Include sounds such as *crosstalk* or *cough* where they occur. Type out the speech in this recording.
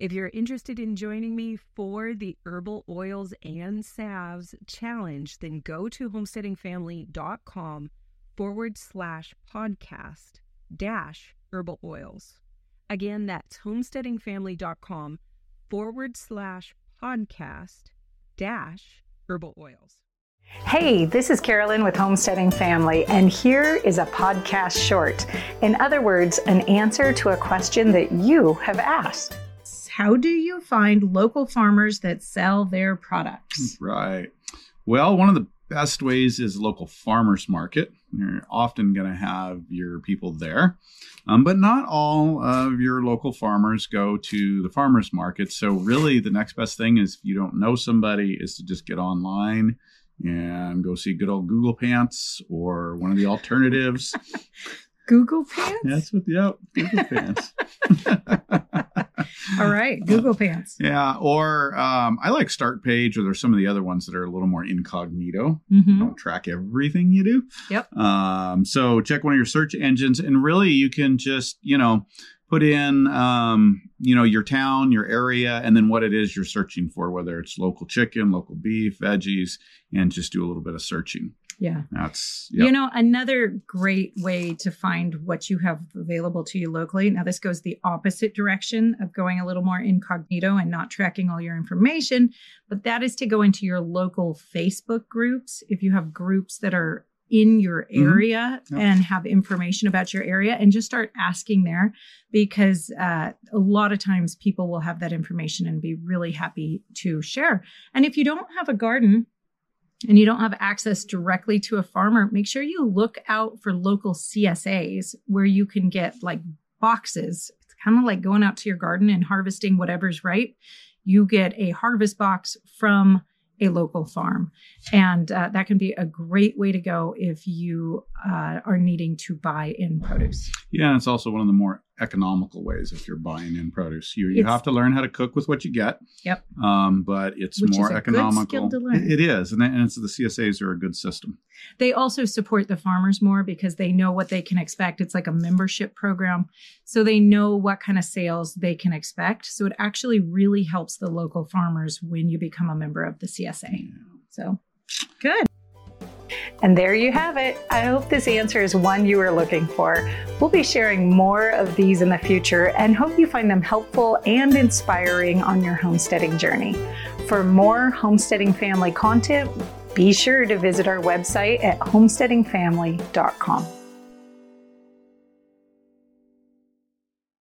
If you're interested in joining me for the Herbal Oils and Salves Challenge, then go to homesteadingfamily.com forward slash podcast dash herbal oils. Again, that's homesteadingfamily.com forward slash podcast dash herbal oils. Hey, this is Carolyn with Homesteading Family, and here is a podcast short. In other words, an answer to a question that you have asked how do you find local farmers that sell their products? Right. Well, one of the best ways is local farmers market. You're often going to have your people there, um, but not all of your local farmers go to the farmers market. So, really, the next best thing is if you don't know somebody, is to just get online and go see good old Google Pants or one of the alternatives. *laughs* Google Pants? That's what, yep, Google Pants. *laughs* All right, Google Pants. Yeah, or um, I like Start Page, or there's some of the other ones that are a little more incognito. Mm-hmm. Don't track everything you do. Yep. Um, so check one of your search engines, and really you can just you know put in um, you know your town, your area, and then what it is you're searching for, whether it's local chicken, local beef, veggies, and just do a little bit of searching. Yeah. That's, yep. you know, another great way to find what you have available to you locally. Now, this goes the opposite direction of going a little more incognito and not tracking all your information, but that is to go into your local Facebook groups. If you have groups that are in your mm-hmm. area mm-hmm. yep. and have information about your area and just start asking there because uh, a lot of times people will have that information and be really happy to share. And if you don't have a garden, and you don't have access directly to a farmer, make sure you look out for local CSAs where you can get like boxes. It's kind of like going out to your garden and harvesting whatever's right. You get a harvest box from a local farm. And uh, that can be a great way to go if you uh, are needing to buy in produce. Yeah, it's also one of the more economical ways if you're buying in produce. You, you have to learn how to cook with what you get. Yep. Um, but it's Which more economical. It, it is, and, and it's the CSAs are a good system. They also support the farmers more because they know what they can expect. It's like a membership program, so they know what kind of sales they can expect. So it actually really helps the local farmers when you become a member of the CSA. Yeah. So good. And there you have it. I hope this answer is one you were looking for. We'll be sharing more of these in the future and hope you find them helpful and inspiring on your homesteading journey. For more homesteading family content, be sure to visit our website at homesteadingfamily.com.